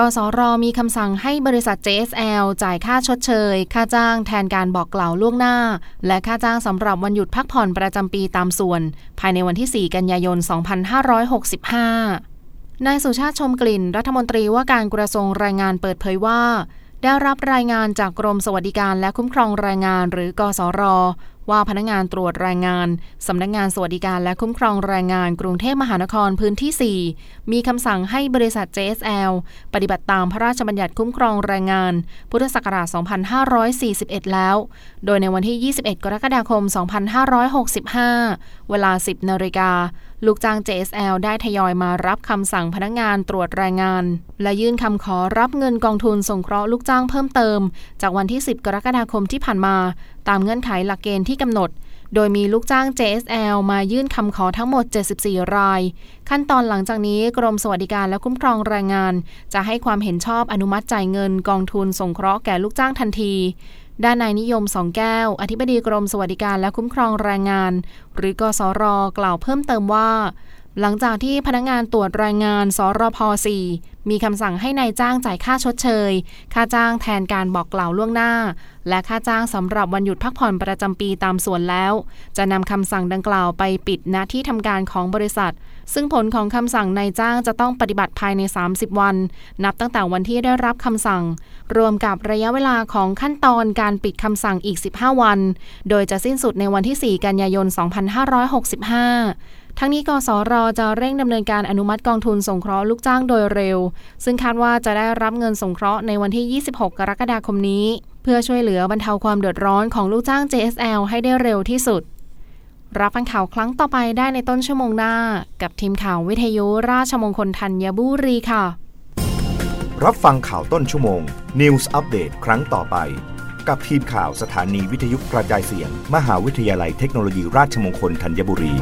กสรมีคำสั่งให้บริษัท JSL จ่ายค่าชดเชย ค่าจ้างแทนการบอกกล่าวล่วงหน้า และค่าจ้างสำหรับวันหยุดพักผ่อนประจำปีตามส่วน ภายในวันที่ 4 กันยายน 2565นายสุชาติชมกลิ่น รัฐมนตรีว่าการกระทรวงแรงงานเปิดเผยว่า ได้รับรายงานจากกรมสวัสดิการและคุ้มครองแรงงานหรือกสรว่าพนักงานตรวจแรงงาน สำนักงงานสวัสดิการและคุ้มครองแรงงานกรุงเทพมหานครพื้นที่ 4 มีคำสั่งให้บริษัท JSL ปฏิบัติตามพระราชบัญญัติคุ้มครองแรงงาน พุทธศักราช 2541 แล้ว โดยในวันที่ 21 กรกฎาคม 2565 เวลา 10 นาฬิกา ลูกจ้าง JSL ได้ทยอยมารับคำสั่งพนักงานตรวจแรงงาน และยื่นคำขอรับเงินกองทุนสงเคราะห์ลูกจ้างเพิ่มเติม จากวันที่ 10 กรกฎาคมที่ผ่านมา ตามเงื่อนไขหลักเกณฑ์ที่กำหนด โดยมีลูกจ้าง JSL มายื่นคำขอทั้งหมด 74 ราย ขั้นตอนหลังจากนี้กรมสวัสดิการและคุ้มครองแรงงาน จะให้ความเห็นชอบอนุมัติจ่ายเงินกองทุนสงเคราะห์แก่ลูกจ้างทันที ด้านนายนิยมสองแก้ว อธิบดีกรมสวัสดิการและคุ้มครองแรงงาน หรือกสรกล่าวเพิ่มเติมว่า หลังจากที่พนักงานตรวจแรงงานสรพ 4 มีคำสั่งให้นายจ้างจ่ายค่าชดเชย ค่าจ้างแทนการบอกกล่าวล่วงหน้า และค่าจ้างสำหรับวันหยุดพักผ่อนประจำปีตามส่วนแล้ว จะนำคำสั่งดังกล่าวไปปิดณที่ทำการของบริษัท ซึ่งผลของคำสั่งนายจ้างจะต้องปฏิบัติภายใน 30 วัน นับตั้งแต่วันที่ได้รับคำสั่ง รวมกับระยะเวลาของขั้นตอนการปิดคำสั่งอีก 15 วัน โดยจะสิ้นสุดในวันที่ 4 กันยายน 2565 ทั้งนี้กสรจะเร่งดำเนินการอนุมัติกองทุนสงเคราะห์ลูกจ้างโดยเร็ว ซึ่งคาดว่าจะได้รับเงินสงเคราะห์ในวันที่ 26 กรกฎาคมนี้ เพื่อช่วยเหลือบรรเทาความเดือดร้อนของลูกจ้าง JSL ให้ได้เร็วที่สุด รับฟังข่าวครั้งต่อไปได้ในต้นชั่วโมงหน้า กับทีมข่าววิทยุราชมงคลธัญบุรีค่ะ รับฟังข่าวต้นชั่วโมง News อัปเดตครั้งต่อไป กับทีมข่าวสถานีวิทยุกระจายเสียง มหาวิทยาลัยเทคโนโลยีราชมงคลธัญบุรี